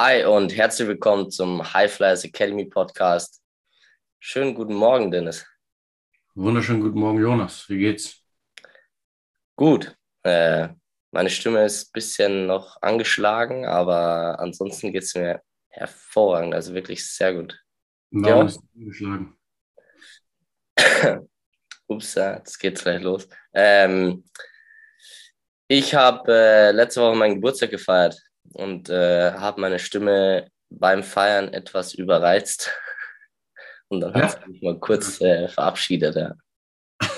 Hi und herzlich willkommen zum High Flyers Academy Podcast. Schönen guten Morgen, Dennis. Wunderschönen guten Morgen, Jonas. Wie geht's? Gut. Äh, meine Stimme ist ein bisschen noch angeschlagen, aber ansonsten geht es mir hervorragend, also wirklich sehr gut. Warum ja. ist angeschlagen? Ups, jetzt geht's gleich los. Ähm, ich habe äh, letzte Woche meinen Geburtstag gefeiert und äh, habe meine Stimme beim Feiern etwas überreizt. Und dann ja. hat sie mich mal kurz äh, verabschiedet. Ja.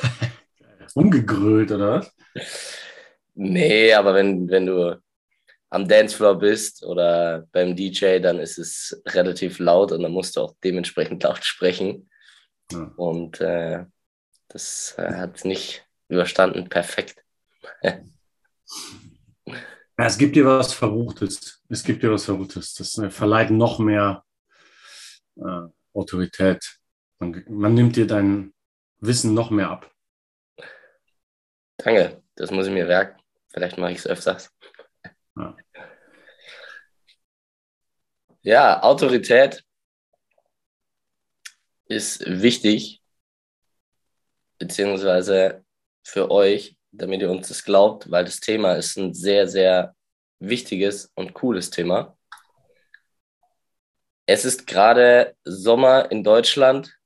Umgegrölt, oder was? Nee, aber wenn, wenn du am Dancefloor bist oder beim DJ, dann ist es relativ laut und dann musst du auch dementsprechend laut sprechen. Ja. Und äh, das äh, hat nicht überstanden. Perfekt. Ja, es gibt dir was Verruchtes. Es gibt dir was Verruchtes. Das äh, verleiht noch mehr äh, Autorität. Man, man, nimmt dir dein Wissen noch mehr ab. Danke, das muss ich mir merken. Vielleicht mache ich es öfters. Ja. ja, Autorität ist wichtig, beziehungsweise für euch damit ihr uns das glaubt, weil das Thema ist ein sehr, sehr wichtiges und cooles Thema. Es ist gerade Sommer in Deutschland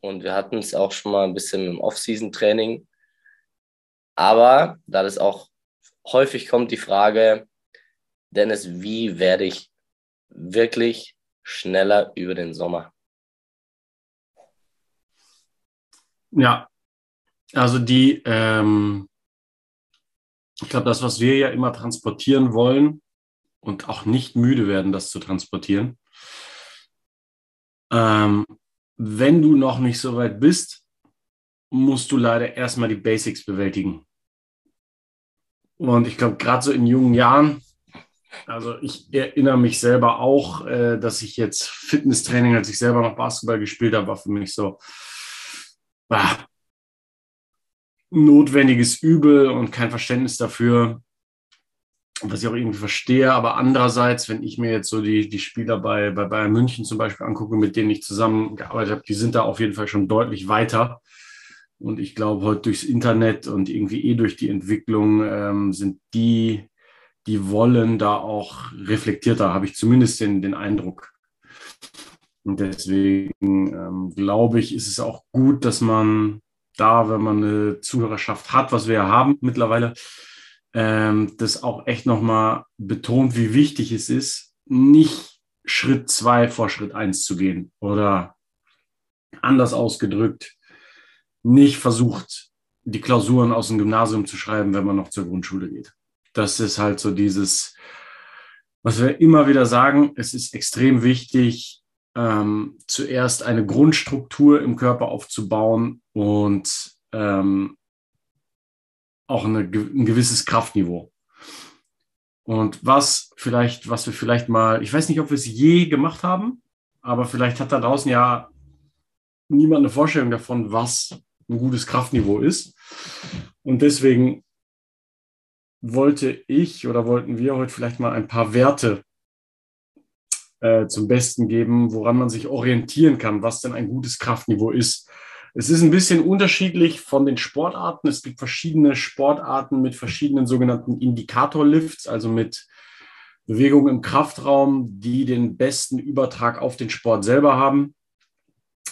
und wir hatten es auch schon mal ein bisschen im Off-Season-Training. Aber da das auch häufig kommt, die Frage, Dennis, wie werde ich wirklich schneller über den Sommer? Ja, also die, ähm, ich glaube, das, was wir ja immer transportieren wollen und auch nicht müde werden, das zu transportieren. Ähm, wenn du noch nicht so weit bist, musst du leider erstmal die Basics bewältigen. Und ich glaube, gerade so in jungen Jahren, also ich erinnere mich selber auch, äh, dass ich jetzt Fitnesstraining, als ich selber noch Basketball gespielt habe, war für mich so, ah, notwendiges Übel und kein Verständnis dafür, was ich auch irgendwie verstehe. Aber andererseits, wenn ich mir jetzt so die, die Spieler bei, bei Bayern München zum Beispiel angucke, mit denen ich zusammengearbeitet habe, die sind da auf jeden Fall schon deutlich weiter. Und ich glaube, heute durchs Internet und irgendwie eh durch die Entwicklung ähm, sind die, die wollen da auch reflektierter, habe ich zumindest den, den Eindruck. Und deswegen ähm, glaube ich, ist es auch gut, dass man da, wenn man eine Zuhörerschaft hat, was wir ja haben mittlerweile, ähm, das auch echt nochmal betont, wie wichtig es ist, nicht Schritt zwei vor Schritt eins zu gehen oder anders ausgedrückt, nicht versucht, die Klausuren aus dem Gymnasium zu schreiben, wenn man noch zur Grundschule geht. Das ist halt so dieses, was wir immer wieder sagen, es ist extrem wichtig, ähm, zuerst eine Grundstruktur im Körper aufzubauen und ähm, auch eine, ein gewisses Kraftniveau. Und was vielleicht, was wir vielleicht mal, ich weiß nicht, ob wir es je gemacht haben, aber vielleicht hat da draußen ja niemand eine Vorstellung davon, was ein gutes Kraftniveau ist. Und deswegen wollte ich oder wollten wir heute vielleicht mal ein paar Werte äh, zum Besten geben, woran man sich orientieren kann, was denn ein gutes Kraftniveau ist. Es ist ein bisschen unterschiedlich von den Sportarten. Es gibt verschiedene Sportarten mit verschiedenen sogenannten Indikatorlifts, also mit Bewegungen im Kraftraum, die den besten Übertrag auf den Sport selber haben.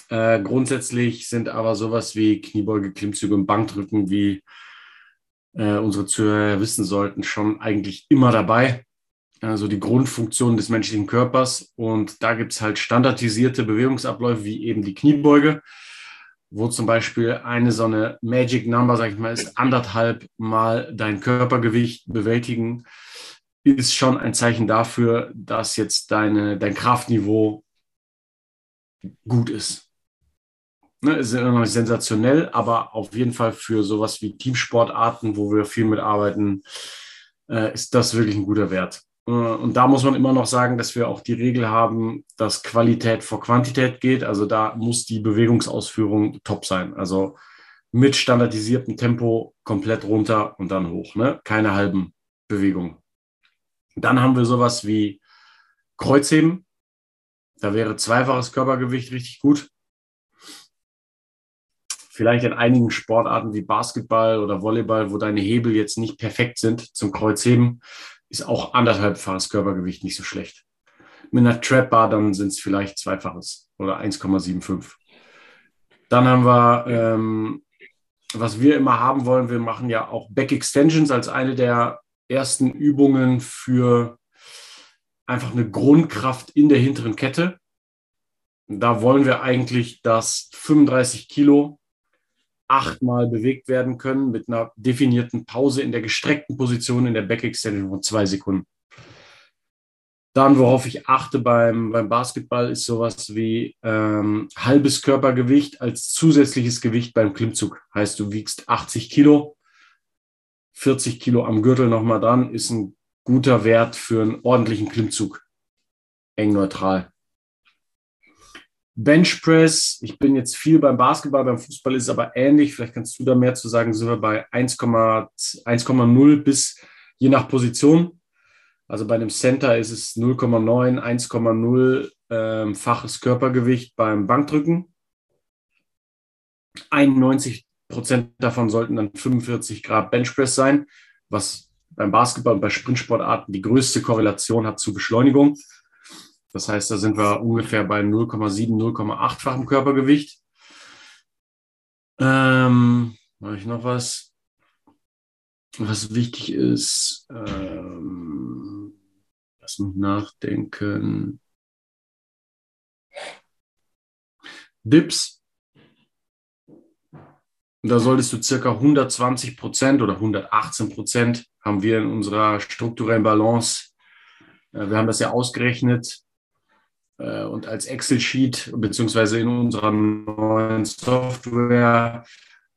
Äh, grundsätzlich sind aber sowas wie Kniebeuge, Klimmzüge und Bankdrücken, wie äh, unsere Zuhörer wissen sollten, schon eigentlich immer dabei also die Grundfunktion des menschlichen Körpers. Und da gibt es halt standardisierte Bewegungsabläufe wie eben die Kniebeuge, wo zum Beispiel eine so eine Magic Number, sag ich mal, ist anderthalb Mal dein Körpergewicht bewältigen, ist schon ein Zeichen dafür, dass jetzt deine, dein Kraftniveau gut ist. Ne, ist immer noch sensationell, aber auf jeden Fall für sowas wie Teamsportarten, wo wir viel mitarbeiten, äh, ist das wirklich ein guter Wert. Äh, und da muss man immer noch sagen, dass wir auch die Regel haben, dass Qualität vor Quantität geht. Also da muss die Bewegungsausführung top sein. Also mit standardisiertem Tempo komplett runter und dann hoch. Ne? Keine halben Bewegungen. Dann haben wir sowas wie Kreuzheben. Da wäre zweifaches Körpergewicht richtig gut. Vielleicht in einigen Sportarten wie Basketball oder Volleyball, wo deine Hebel jetzt nicht perfekt sind zum Kreuzheben, ist auch anderthalbfaches Körpergewicht nicht so schlecht. Mit einer Trap Bar dann sind es vielleicht zweifaches oder 1,75. Dann haben wir, ähm, was wir immer haben wollen, wir machen ja auch Back Extensions als eine der ersten Übungen für einfach eine Grundkraft in der hinteren Kette. Da wollen wir eigentlich, dass 35 Kilo achtmal bewegt werden können mit einer definierten Pause in der gestreckten Position in der Back Extension von zwei Sekunden. Dann, worauf ich achte beim, beim Basketball, ist sowas wie ähm, halbes Körpergewicht als zusätzliches Gewicht beim Klimmzug. Heißt, du wiegst 80 Kilo, 40 Kilo am Gürtel nochmal dran, ist ein guter Wert für einen ordentlichen Klimmzug. Eng neutral. Benchpress, ich bin jetzt viel beim Basketball, beim Fußball ist es aber ähnlich. Vielleicht kannst du da mehr zu sagen. Sind wir bei 1,0 bis je nach Position also bei einem Center ist es 0,9, 1,0 ähm, faches Körpergewicht beim Bankdrücken. 91 Prozent davon sollten dann 45 Grad Benchpress sein, was beim Basketball und bei Sprintsportarten die größte Korrelation hat zu Beschleunigung. Das heißt, da sind wir ungefähr bei 0,7, 0,8-fachem Körpergewicht. Ähm, mache ich noch was? Was wichtig ist, ähm, lass mich nachdenken. Dips. Da solltest du circa 120 Prozent oder 118 Prozent haben wir in unserer strukturellen Balance. Äh, wir haben das ja ausgerechnet und als Excel-Sheet beziehungsweise in unserer neuen Software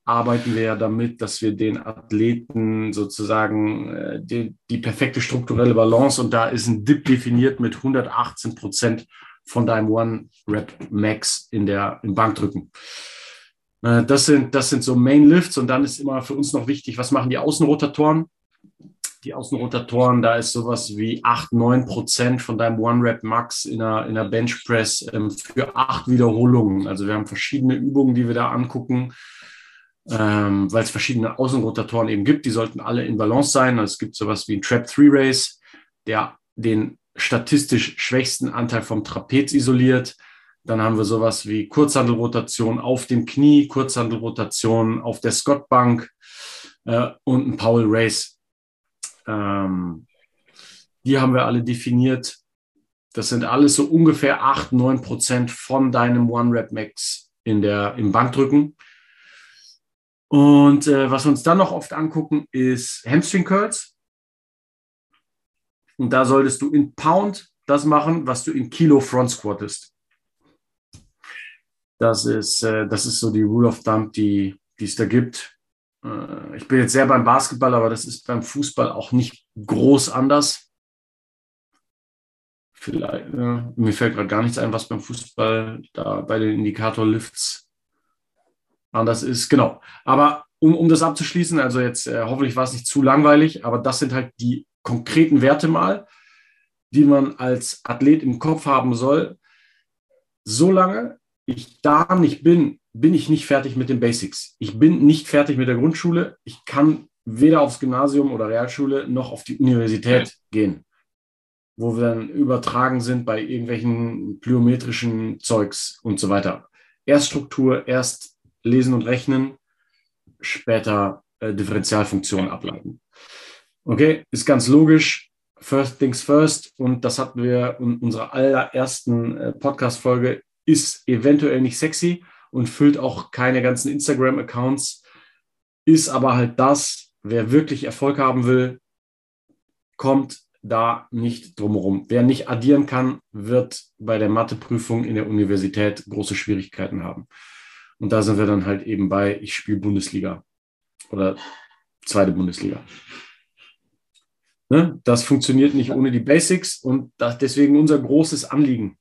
arbeiten wir ja damit, dass wir den Athleten sozusagen äh, die, die, perfekte strukturelle Balance und da ist ein Dip definiert mit 118 Prozent von deinem One-Rep-Max in der, im Bankdrücken. Äh, das, sind, das sind so Main Lifts und dann ist immer für uns noch wichtig, was machen die Außenrotatoren? Die Außenrotatoren, da ist sowas wie 8, 9 Prozent von deinem One-Rep-Max in einer, in einer Benchpress ähm, für acht Wiederholungen. Also wir haben verschiedene Übungen, die wir da angucken ähm, weil es verschiedene Außenrotatoren eben gibt. Die sollten alle in Balance sein. Also es gibt sowas wie ein Trap-3-Race, der den statistisch schwächsten Anteil vom Trapez isoliert. Dann haben wir sowas wie Kurzhandelrotation auf dem Knie, Kurzhandelrotation auf der Scottbank äh, und ein Powell Race. Ähm, die haben wir alle definiert. Das sind alles so ungefähr 8, 9 Prozent von deinem One-Rep-Max in der, im Bankdrücken. Und äh, was wir uns dann noch oft angucken, ist Hamstring Curls. Und da solltest du in Pound das machen, was du in Kilo Front squattest. Das ist, äh, das ist so die Rule of Thumb, die es da gibt. Äh, ich bin jetzt sehr beim Basketball, aber das ist beim Fußball auch nicht groß anders. Vielleicht, äh, mir fällt gerade gar nichts ein, was beim Fußball da bei den Indikator-Lifts anders ist. Genau. Aber um, um das abzuschließen, also jetzt äh, hoffentlich war es nicht zu langweilig, aber das sind halt die konkreten Werte mal, die man als Athlet im Kopf haben soll. Solange ich da nicht bin, bin ich nicht fertig mit den Basics. Ich bin nicht fertig mit der Grundschule. Ich kann weder aufs Gymnasium oder Realschule noch auf die Universität gehen, wo wir dann übertragen sind bei irgendwelchen plyometrischen Zeugs und so weiter. Erst Struktur, erst Lesen und Rechnen, später äh, Differentialfunktionen ableiten. Okay, ist ganz logisch. First things first. Und das hatten wir in unserer allerersten äh, Podcast-Folge. Ist eventuell nicht sexy und füllt auch keine ganzen Instagram-Accounts. Ist aber halt das, wer wirklich Erfolg haben will, kommt da nicht drumherum. Wer nicht addieren kann, wird bei der Matheprüfung in der Universität große Schwierigkeiten haben. Und da sind wir dann halt eben bei, ich spiele Bundesliga oder zweite Bundesliga. Ne? Das funktioniert nicht ohne die Basics und das, deswegen unser großes Anliegen.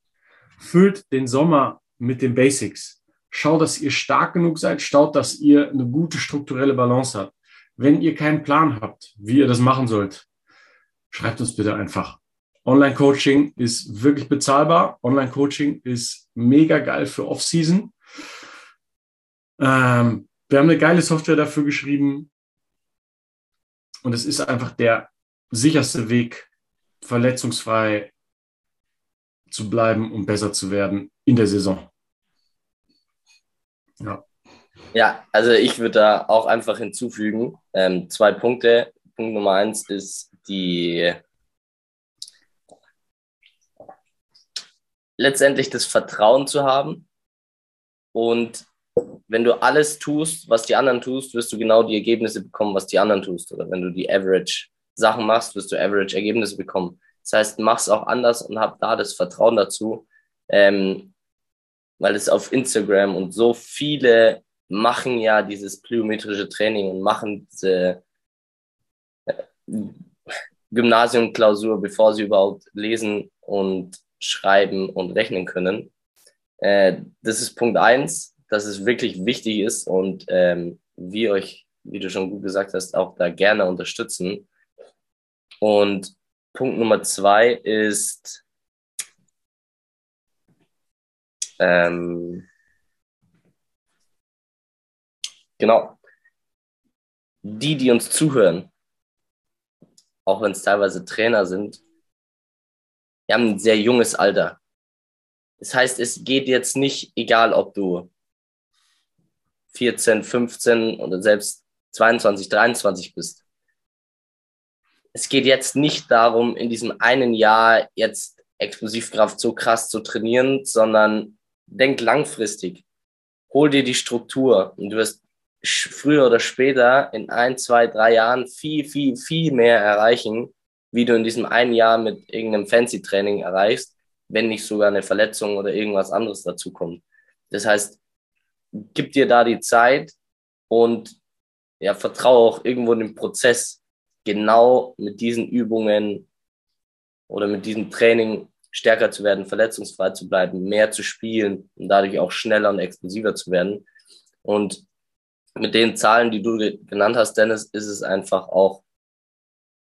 Füllt den Sommer mit den Basics. Schaut, dass ihr stark genug seid. Schaut, dass ihr eine gute strukturelle Balance habt. Wenn ihr keinen Plan habt, wie ihr das machen sollt, schreibt uns bitte einfach. Online-Coaching ist wirklich bezahlbar. Online-Coaching ist mega geil für Off-Season. Ähm, wir haben eine geile Software dafür geschrieben. Und es ist einfach der sicherste Weg, verletzungsfrei zu bleiben und besser zu werden in der Saison. Ja. Ja, also ich würde da auch einfach hinzufügen, ähm, zwei Punkte. Punkt Nummer eins ist die letztendlich das Vertrauen zu haben. Und wenn du alles tust, was die anderen tust, wirst du genau die Ergebnisse bekommen, was die anderen tust. Oder wenn du die Average Sachen machst, wirst du Average Ergebnisse bekommen. Das heißt, mach es auch anders und hab da das Vertrauen dazu, ähm, weil es auf Instagram und so viele machen ja dieses plyometrische Training und machen diese äh, Gymnasiumklausur, bevor sie überhaupt lesen und schreiben und rechnen können. Äh, das ist Punkt eins, dass es wirklich wichtig ist und ähm, wir euch, wie du schon gut gesagt hast, auch da gerne unterstützen. Und Punkt Nummer zwei ist, ähm, genau, die, die uns zuhören, auch wenn es teilweise Trainer sind, wir haben ein sehr junges Alter. Das heißt, es geht jetzt nicht, egal ob du 14, 15 oder selbst 22, 23 bist. Es geht jetzt nicht darum, in diesem einen Jahr jetzt Explosivkraft so krass zu trainieren, sondern denk langfristig. Hol dir die Struktur und du wirst früher oder später in ein, zwei, drei Jahren viel, viel, viel mehr erreichen, wie du in diesem einen Jahr mit irgendeinem Fancy-Training erreichst, wenn nicht sogar eine Verletzung oder irgendwas anderes dazu kommt. Das heißt, gib dir da die Zeit und ja, vertraue auch irgendwo den Prozess, genau mit diesen Übungen oder mit diesem Training stärker zu werden, verletzungsfrei zu bleiben, mehr zu spielen und dadurch auch schneller und explosiver zu werden. Und mit den Zahlen, die du genannt hast, Dennis, ist es einfach auch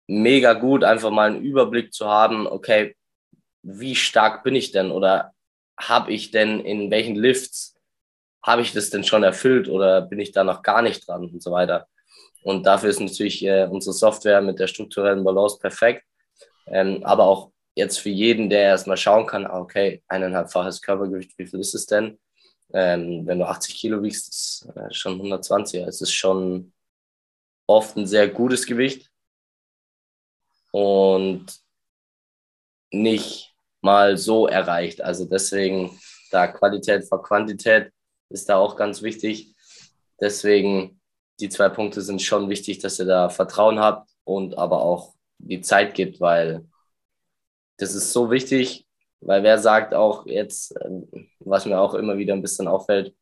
mega gut, einfach mal einen Überblick zu haben, okay, wie stark bin ich denn oder habe ich denn in welchen Lifts, habe ich das denn schon erfüllt oder bin ich da noch gar nicht dran und so weiter. Und dafür ist natürlich äh, unsere Software mit der strukturellen Balance perfekt. Ähm, aber auch jetzt für jeden, der erstmal schauen kann, ah, okay, eineinhalbfaches Körpergewicht, wie viel ist es denn? Ähm, wenn du 80 Kilo wiegst, ist äh, schon 120. Es ist schon oft ein sehr gutes Gewicht und nicht mal so erreicht. Also deswegen da Qualität vor Quantität ist da auch ganz wichtig. Deswegen die zwei Punkte sind schon wichtig, dass ihr da Vertrauen habt und aber auch die Zeit gibt, weil das ist so wichtig, weil wer sagt auch jetzt, was mir auch immer wieder ein bisschen auffällt,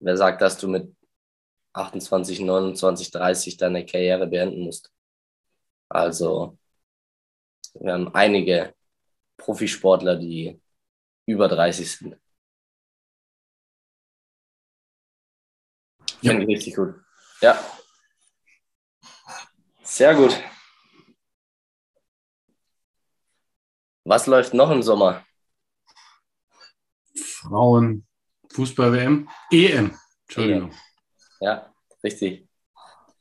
wer sagt, dass du mit 28, 29, 30 deine Karriere beenden musst? Also wir haben einige Profisportler, die über 30 sind. Ja. Finde ich richtig gut. Ja. Sehr gut. Was läuft noch im Sommer? Frauen Fußball-WM. EM. Entschuldigung. EM. Ja, richtig.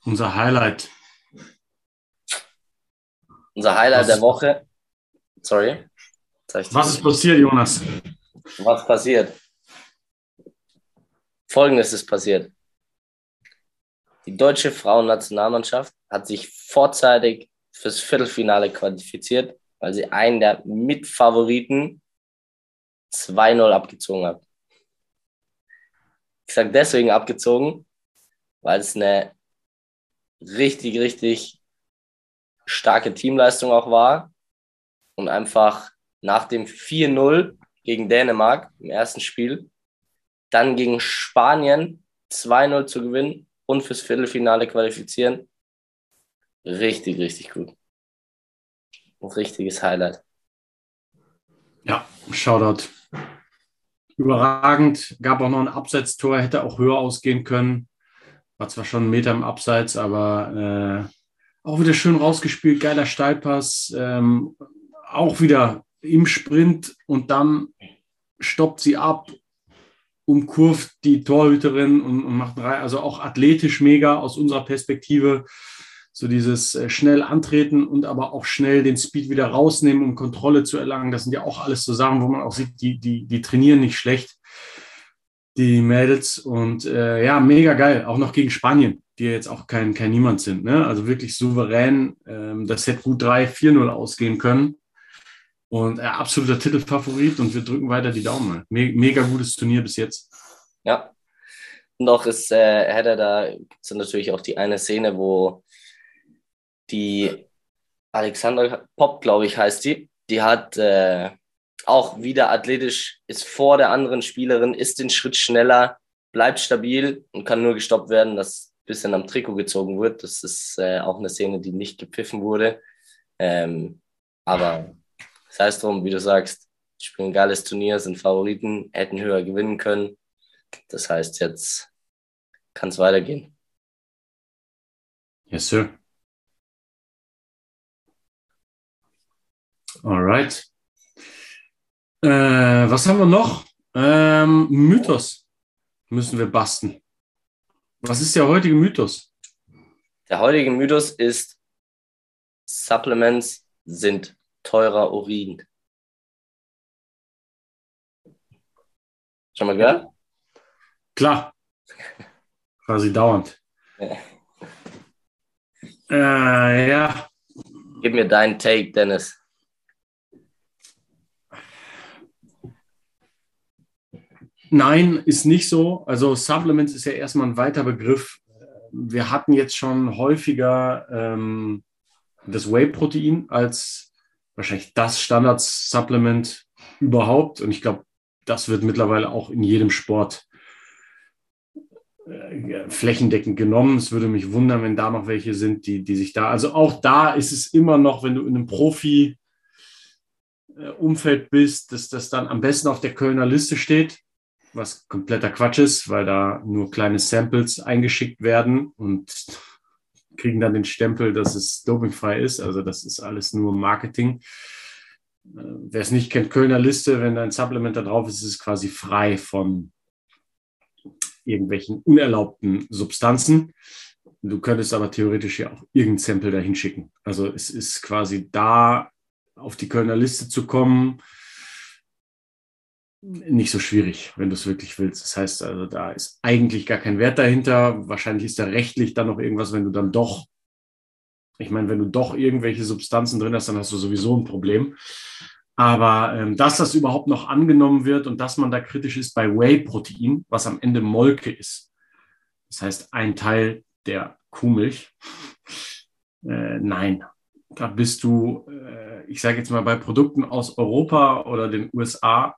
Unser Highlight. Unser Highlight was, der Woche. Sorry. Was ist passiert, Jonas? Was passiert? Folgendes ist passiert. Die deutsche Frauennationalmannschaft hat sich vorzeitig fürs Viertelfinale qualifiziert, weil sie einen der Mitfavoriten 2-0 abgezogen hat. Ich sage deswegen abgezogen, weil es eine richtig, richtig starke Teamleistung auch war und einfach nach dem 4-0 gegen Dänemark im ersten Spiel, dann gegen Spanien 2-0 zu gewinnen und fürs Viertelfinale qualifizieren. Richtig, richtig gut. Ein richtiges Highlight. Ja, Shoutout. Überragend. Gab auch noch ein Abseitstor, hätte auch höher ausgehen können. War zwar schon ein Meter im Abseits, aber äh, auch wieder schön rausgespielt, geiler Steilpass. Ähm, auch wieder im Sprint und dann stoppt sie ab, umkurvt die Torhüterin und, und macht drei, also auch athletisch mega aus unserer Perspektive. So dieses äh, schnell antreten und aber auch schnell den Speed wieder rausnehmen, um Kontrolle zu erlangen. Das sind ja auch alles so Sachen, wo man auch sieht, die, die, die trainieren nicht schlecht, die Mädels. Und äh, ja, mega geil. Auch noch gegen Spanien, die jetzt auch kein, kein Niemand sind. Ne? Also wirklich souverän. Ähm, das hätte gut 3-4-0 ausgehen können. Und äh, absoluter Titelfavorit und wir drücken weiter die Daumen. Me mega gutes Turnier bis jetzt. Ja. Noch ist, äh, hätte da sind natürlich auch die eine Szene, wo die Alexandra Pop, glaube ich, heißt die, die hat äh, auch wieder athletisch, ist vor der anderen Spielerin, ist den Schritt schneller, bleibt stabil und kann nur gestoppt werden, dass ein bisschen am Trikot gezogen wird. Das ist äh, auch eine Szene, die nicht gepfiffen wurde. Ähm, aber sei es drum, wie du sagst, spielen ein geiles Turnier, sind Favoriten, hätten höher gewinnen können. Das heißt, jetzt kann es weitergehen. Yes, sir. Alright. Äh, was haben wir noch? Ähm, Mythos müssen wir basten. Was ist der heutige Mythos? Der heutige Mythos ist, Supplements sind teurer Urin. Schon mal gehört? Klar. Quasi dauernd. Ja. Äh, ja. Gib mir deinen Take, Dennis. Nein, ist nicht so. Also Supplements ist ja erstmal ein weiter Begriff. Wir hatten jetzt schon häufiger ähm, das Whey-Protein als wahrscheinlich das Standard-Supplement überhaupt. Und ich glaube, das wird mittlerweile auch in jedem Sport äh, flächendeckend genommen. Es würde mich wundern, wenn da noch welche sind, die, die sich da, also auch da ist es immer noch, wenn du in einem Profi äh, Umfeld bist, dass das dann am besten auf der Kölner Liste steht was kompletter Quatsch ist, weil da nur kleine Samples eingeschickt werden und kriegen dann den Stempel, dass es dopingfrei ist. Also das ist alles nur Marketing. Äh, wer es nicht kennt, Kölner Liste, wenn dein Supplement da drauf ist, ist es quasi frei von irgendwelchen unerlaubten Substanzen. Du könntest aber theoretisch ja auch irgendein Sample dahin schicken. Also es ist quasi da auf die Kölner Liste zu kommen, nicht so schwierig, wenn du es wirklich willst. Das heißt also, da ist eigentlich gar kein Wert dahinter. Wahrscheinlich ist da rechtlich dann noch irgendwas, wenn du dann doch, ich meine, wenn du doch irgendwelche Substanzen drin hast, dann hast du sowieso ein Problem. Aber ähm, dass das überhaupt noch angenommen wird und dass man da kritisch ist bei Whey-Protein, was am Ende Molke ist, das heißt ein Teil der Kuhmilch, äh, nein, da bist du, äh, ich sage jetzt mal, bei Produkten aus Europa oder den USA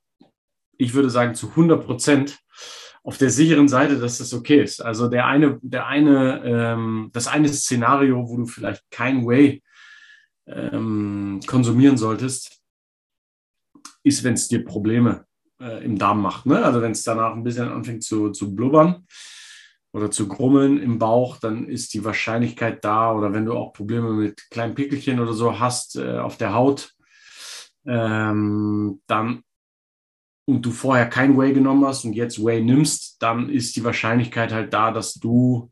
ich würde sagen, zu 100 Prozent auf der sicheren Seite, dass das okay ist. Also der eine, der eine, ähm, das eine Szenario, wo du vielleicht kein Whey ähm, konsumieren solltest, ist, wenn es dir Probleme äh, im Darm macht. Ne? Also wenn es danach ein bisschen anfängt zu, zu blubbern oder zu grummeln im Bauch, dann ist die Wahrscheinlichkeit da, oder wenn du auch Probleme mit kleinen Pickelchen oder so hast äh, auf der Haut, ähm, dann und du vorher kein Whey genommen hast und jetzt Whey nimmst, dann ist die Wahrscheinlichkeit halt da, dass du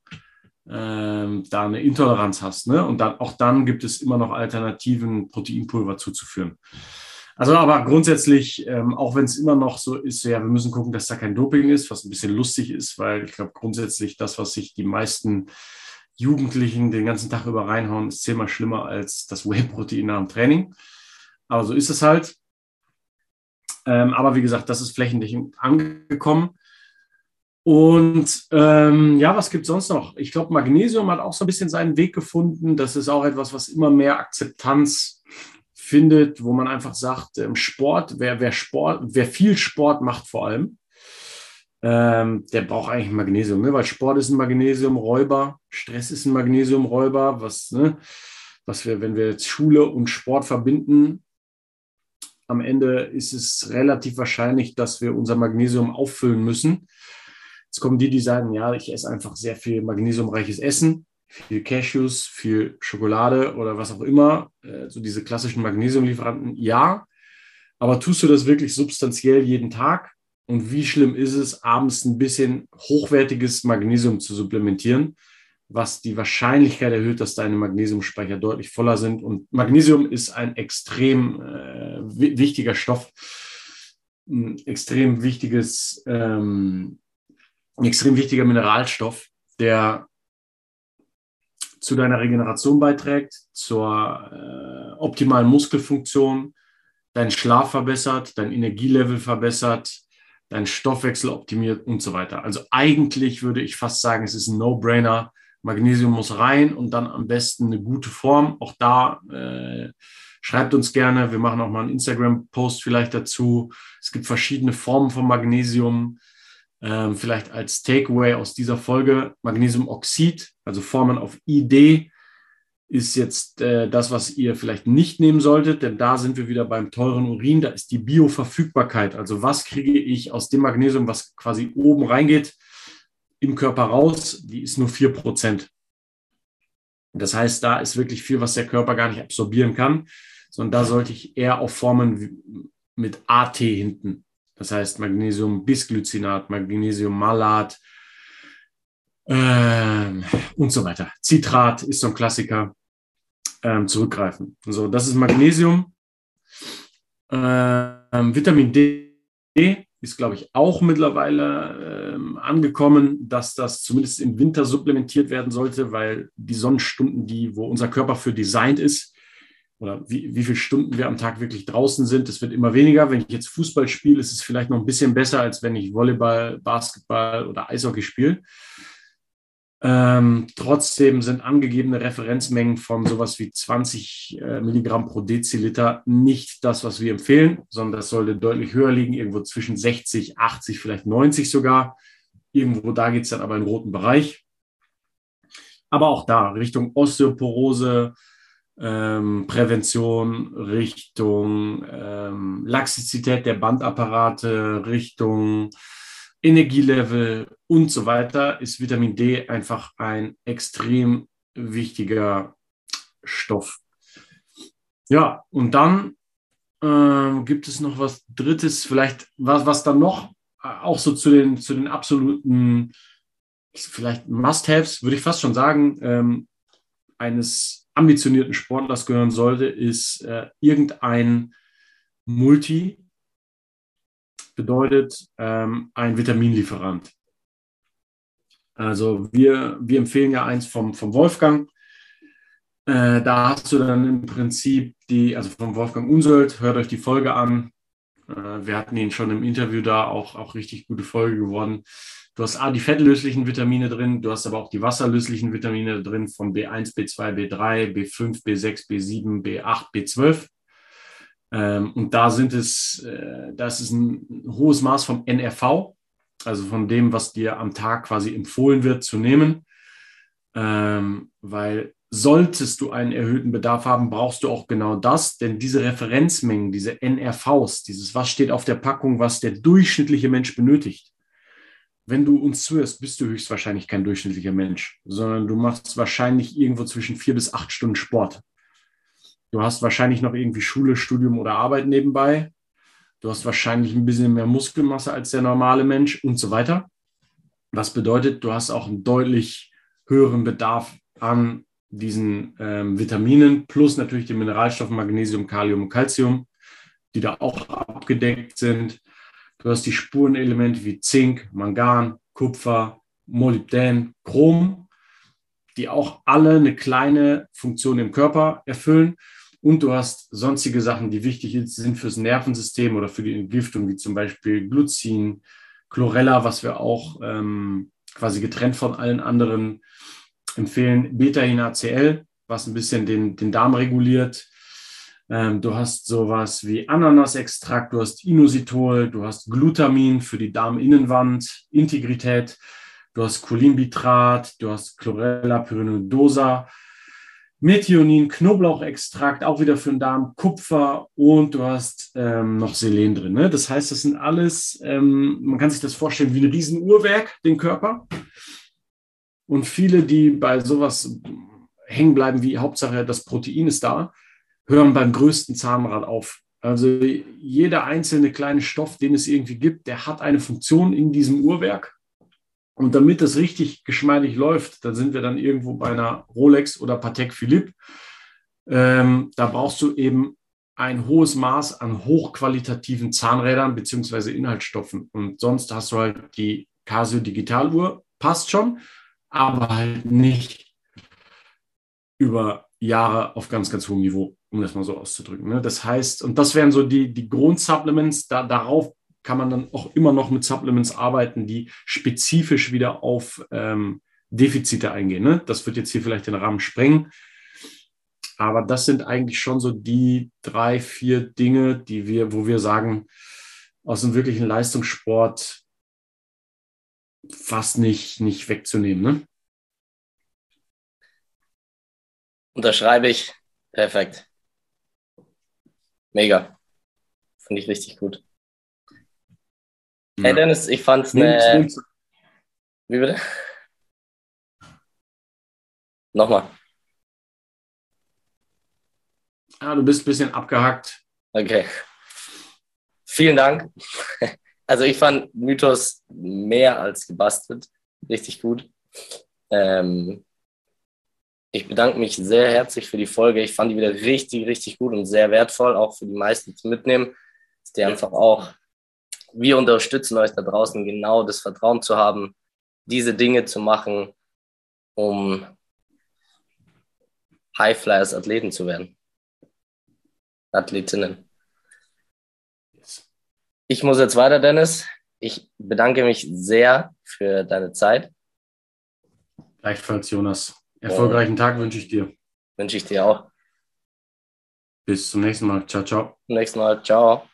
ähm, da eine Intoleranz hast. Ne? Und dann, auch dann gibt es immer noch Alternativen, Proteinpulver zuzuführen. Also aber grundsätzlich, ähm, auch wenn es immer noch so ist, ja, wir müssen gucken, dass da kein Doping ist, was ein bisschen lustig ist, weil ich glaube grundsätzlich das, was sich die meisten Jugendlichen den ganzen Tag über reinhauen, ist zehnmal schlimmer als das Whey-Protein nach dem Training. Aber so ist es halt. Ähm, aber wie gesagt, das ist flächendeckend angekommen. Und ähm, ja, was gibt es sonst noch? Ich glaube, Magnesium hat auch so ein bisschen seinen Weg gefunden. Das ist auch etwas, was immer mehr Akzeptanz findet, wo man einfach sagt, ähm, Sport, wer, wer Sport, wer viel Sport macht vor allem, ähm, der braucht eigentlich Magnesium, ne? weil Sport ist ein Magnesiumräuber, Stress ist ein Magnesiumräuber, was, ne? was wir, wenn wir jetzt Schule und Sport verbinden, am Ende ist es relativ wahrscheinlich, dass wir unser Magnesium auffüllen müssen. Jetzt kommen die, die sagen, ja, ich esse einfach sehr viel magnesiumreiches Essen. viel Cashews, viel Schokolade oder was auch immer, äh, so diese klassischen Magnesiumlieferanten, ja. Aber tust du das wirklich substanziell jeden Tag? Und wie schlimm ist es, abends ein bisschen hochwertiges Magnesium zu supplementieren, was die Wahrscheinlichkeit erhöht, dass deine Magnesiumspeicher deutlich voller sind. Und Magnesium ist ein extrem äh, wichtiger Stoff, ein extrem wichtiges, ähm, ein extrem wichtiger Mineralstoff, der zu deiner Regeneration beiträgt, zur äh, optimalen Muskelfunktion, deinen Schlaf verbessert, dein Energielevel verbessert, deinen Stoffwechsel optimiert und so weiter. Also eigentlich würde ich fast sagen, es ist ein No-Brainer. Magnesium muss rein und dann am besten eine gute Form. Auch da äh, schreibt uns gerne. Wir machen auch mal einen Instagram-Post vielleicht dazu. Es gibt verschiedene Formen von Magnesium. Ähm, vielleicht als Takeaway aus dieser Folge Magnesiumoxid, also Formen auf ID, ist jetzt äh, das, was ihr vielleicht nicht nehmen solltet, denn da sind wir wieder beim teuren Urin. Da ist die Bioverfügbarkeit. Also was kriege ich aus dem Magnesium, was quasi oben reingeht, im Körper raus? Die ist nur 4%. Das heißt, da ist wirklich viel, was der Körper gar nicht absorbieren kann, sondern da sollte ich eher auf Formen mit AT hinten das heißt Magnesium Bisglycinat, Magnesium Malat ähm, und so weiter. Citrat ist so ein Klassiker. Ähm, zurückgreifen. So, das ist Magnesium. Ähm, Vitamin D ist, glaube ich, auch mittlerweile ähm, angekommen, dass das zumindest im Winter supplementiert werden sollte, weil die Sonnenstunden, die, wo unser Körper für designt ist, oder wie, wie viele Stunden wir am Tag wirklich draußen sind. Es wird immer weniger. Wenn ich jetzt Fußball spiele, ist es vielleicht noch ein bisschen besser, als wenn ich Volleyball, Basketball oder Eishockey spiele. Ähm, trotzdem sind angegebene Referenzmengen von sowas wie 20 äh, Milligramm pro Deziliter nicht das, was wir empfehlen, sondern das sollte deutlich höher liegen, irgendwo zwischen 60, 80, vielleicht 90 sogar. Irgendwo da geht es dann aber in den roten Bereich. Aber auch da Richtung Osteoporose, ähm, Prävention, Richtung ähm, Laxizität der Bandapparate, Richtung Energielevel und so weiter, ist Vitamin D einfach ein extrem wichtiger Stoff. Ja, und dann äh, gibt es noch was Drittes, vielleicht was, was dann noch äh, auch so zu den, zu den absoluten, vielleicht Must-Haves, würde ich fast schon sagen, ähm, eines ambitionierten Sportlers gehören sollte, ist äh, irgendein Multi, bedeutet ähm, ein Vitaminlieferant. Also wir, wir empfehlen ja eins vom, vom Wolfgang. Äh, da hast du dann im Prinzip die, also vom Wolfgang Unsold, hört euch die Folge an. Äh, wir hatten ihn schon im Interview da, auch, auch richtig gute Folge geworden. Du hast A, die fettlöslichen Vitamine drin, du hast aber auch die wasserlöslichen Vitamine drin von B1, B2, B3, B5, B6, B7, B8, B12. Ähm, und da sind es, äh, das ist ein hohes Maß vom NRV, also von dem, was dir am Tag quasi empfohlen wird zu nehmen. Ähm, weil solltest du einen erhöhten Bedarf haben, brauchst du auch genau das, denn diese Referenzmengen, diese NRVs, dieses, was steht auf der Packung, was der durchschnittliche Mensch benötigt, wenn du uns zuhörst, bist du höchstwahrscheinlich kein durchschnittlicher Mensch, sondern du machst wahrscheinlich irgendwo zwischen vier bis acht Stunden Sport. Du hast wahrscheinlich noch irgendwie Schule, Studium oder Arbeit nebenbei. Du hast wahrscheinlich ein bisschen mehr Muskelmasse als der normale Mensch und so weiter. Was bedeutet, du hast auch einen deutlich höheren Bedarf an diesen ähm, Vitaminen plus natürlich den Mineralstoffen Magnesium, Kalium und Calcium, die da auch abgedeckt sind. Du hast die Spurenelemente wie Zink, Mangan, Kupfer, Molybdän, Chrom, die auch alle eine kleine Funktion im Körper erfüllen. Und du hast sonstige Sachen, die wichtig sind fürs Nervensystem oder für die Entgiftung, wie zum Beispiel Glucin, Chlorella, was wir auch ähm, quasi getrennt von allen anderen empfehlen, Beta-HCl, was ein bisschen den, den Darm reguliert, ähm, du hast sowas wie Ananasextrakt, du hast Inositol, du hast Glutamin für die Darminnenwand, Integrität, du hast Cholimbitrat, du hast Chlorella pyrenodosa, Methionin, Knoblauchextrakt, auch wieder für den Darm, Kupfer und du hast ähm, noch Selen drin. Ne? Das heißt, das sind alles, ähm, man kann sich das vorstellen wie ein Riesenuhrwerk, den Körper. Und viele, die bei sowas hängen bleiben, wie Hauptsache das Protein ist da, hören beim größten Zahnrad auf. Also jeder einzelne kleine Stoff, den es irgendwie gibt, der hat eine Funktion in diesem Uhrwerk. Und damit das richtig geschmeidig läuft, da sind wir dann irgendwo bei einer Rolex oder Patek Philippe. Ähm, da brauchst du eben ein hohes Maß an hochqualitativen Zahnrädern beziehungsweise Inhaltsstoffen. Und sonst hast du halt die Casio Digitaluhr, passt schon, aber halt nicht über Jahre auf ganz, ganz hohem Niveau, um das mal so auszudrücken. Ne? Das heißt, und das wären so die, die Grundsupplements, da, darauf kann man dann auch immer noch mit Supplements arbeiten, die spezifisch wieder auf ähm, Defizite eingehen. Ne? Das wird jetzt hier vielleicht den Rahmen sprengen. Aber das sind eigentlich schon so die drei, vier Dinge, die wir, wo wir sagen, aus dem wirklichen Leistungssport fast nicht, nicht wegzunehmen. Ne? Unterschreibe ich. Perfekt. Mega. Finde ich richtig gut. Ja. Hey Dennis, ich fand es eine. Wie bitte? Nochmal. Ah, du bist ein bisschen abgehackt. Okay. Vielen Dank. Also ich fand Mythos mehr als gebastelt. Richtig gut. Ähm, ich bedanke mich sehr herzlich für die Folge. Ich fand die wieder richtig, richtig gut und sehr wertvoll, auch für die meisten zu mitnehmen. Dass die einfach auch, wir unterstützen euch da draußen, genau das Vertrauen zu haben, diese Dinge zu machen, um Highflyers Athleten zu werden. Athletinnen. Ich muss jetzt weiter, Dennis. Ich bedanke mich sehr für deine Zeit. Gleichfalls, Jonas. Erfolgreichen Tag wünsche ich dir. Wünsche ich dir auch. Bis zum nächsten Mal. Ciao, ciao. Zum nächsten Mal. Ciao.